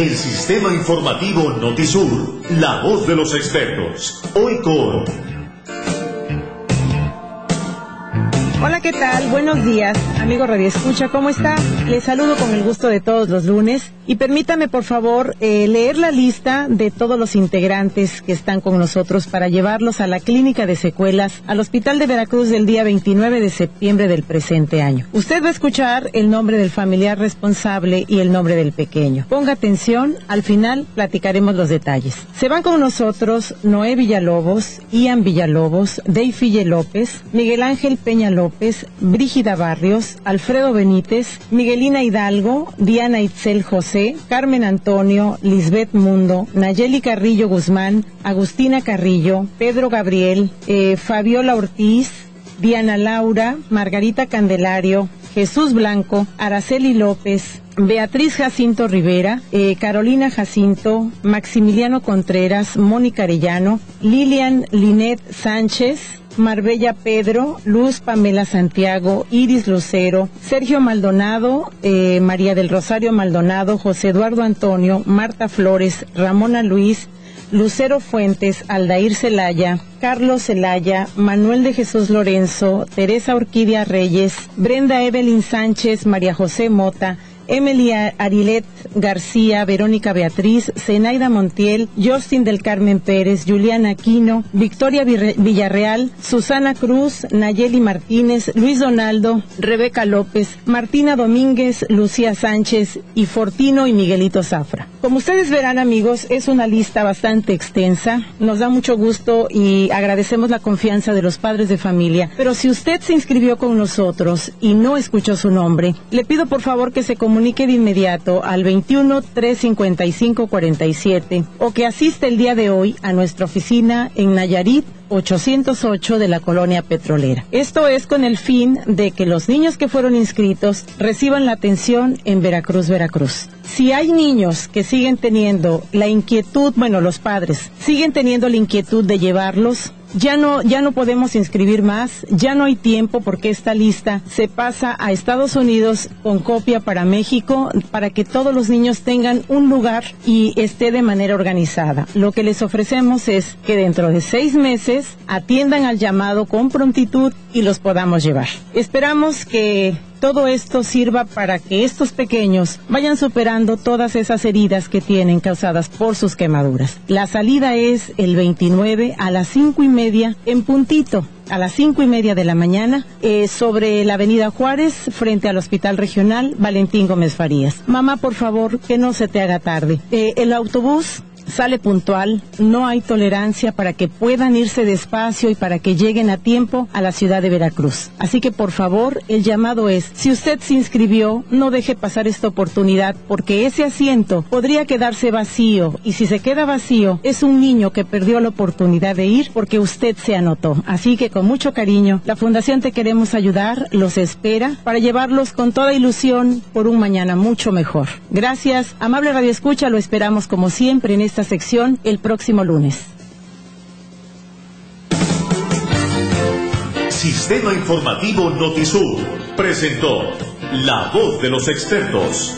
El sistema informativo Notisur, la voz de los expertos. Hoy con ¿qué tal? Buenos días, amigo Radio Escucha, ¿cómo está? Les saludo con el gusto de todos los lunes y permítame, por favor, eh, leer la lista de todos los integrantes que están con nosotros para llevarlos a la clínica de secuelas al Hospital de Veracruz del día 29 de septiembre del presente año. Usted va a escuchar el nombre del familiar responsable y el nombre del pequeño. Ponga atención, al final platicaremos los detalles. Se van con nosotros Noé Villalobos, Ian Villalobos, Deifille López, Miguel Ángel Peña López, Brígida Barrios, Alfredo Benítez, Miguelina Hidalgo, Diana Itzel José, Carmen Antonio, Lisbeth Mundo, Nayeli Carrillo Guzmán, Agustina Carrillo, Pedro Gabriel, eh, Fabiola Ortiz, Diana Laura, Margarita Candelario, Jesús Blanco, Araceli López, Beatriz Jacinto Rivera, eh, Carolina Jacinto, Maximiliano Contreras, Mónica Arellano, Lilian Linet Sánchez, Marbella Pedro, Luz Pamela Santiago, Iris Lucero, Sergio Maldonado, eh, María del Rosario Maldonado, José Eduardo Antonio, Marta Flores, Ramona Luis, Lucero Fuentes, Aldair Celaya, Carlos Celaya, Manuel de Jesús Lorenzo, Teresa Orquídea Reyes, Brenda Evelyn Sánchez, María José Mota, Emily Arilet García, Verónica Beatriz, Zenaida Montiel, Justin del Carmen Pérez, Juliana Aquino, Victoria Villarreal, Susana Cruz, Nayeli Martínez, Luis Donaldo, Rebeca López, Martina Domínguez, Lucía Sánchez y Fortino y Miguelito Zafra. Como ustedes verán amigos, es una lista bastante extensa. Nos da mucho gusto y agradecemos la confianza de los padres de familia. Pero si usted se inscribió con nosotros y no escuchó su nombre, le pido por favor que se comunique de inmediato al 21 355 47 o que asiste el día de hoy a nuestra oficina en Nayarit 808 de la colonia petrolera. Esto es con el fin de que los niños que fueron inscritos reciban la atención en Veracruz, Veracruz. Si hay niños que siguen teniendo la inquietud, bueno, los padres siguen teniendo la inquietud de llevarlos, ya no, ya no podemos inscribir más, ya no hay tiempo porque esta lista se pasa a Estados Unidos con copia para México para que todos los niños tengan un lugar y esté de manera organizada. Lo que les ofrecemos es que dentro de seis meses atiendan al llamado con prontitud y los podamos llevar. Esperamos que todo esto sirva para que estos pequeños vayan superando todas esas heridas que tienen causadas por sus quemaduras. La salida es el 29 a las cinco y media en puntito a las cinco y media de la mañana eh, sobre la avenida Juárez frente al Hospital Regional Valentín Gómez Farías. Mamá, por favor, que no se te haga tarde. Eh, el autobús sale puntual, no hay tolerancia para que puedan irse despacio y para que lleguen a tiempo a la ciudad de Veracruz. Así que por favor, el llamado es, si usted se inscribió, no deje pasar esta oportunidad porque ese asiento podría quedarse vacío y si se queda vacío es un niño que perdió la oportunidad de ir porque usted se anotó. Así que con mucho cariño, la Fundación Te Queremos Ayudar los espera para llevarlos con toda ilusión por un mañana mucho mejor. Gracias, amable Radio Escucha, lo esperamos como siempre en sección el próximo lunes. Sistema Informativo Notisur presentó La Voz de los Expertos.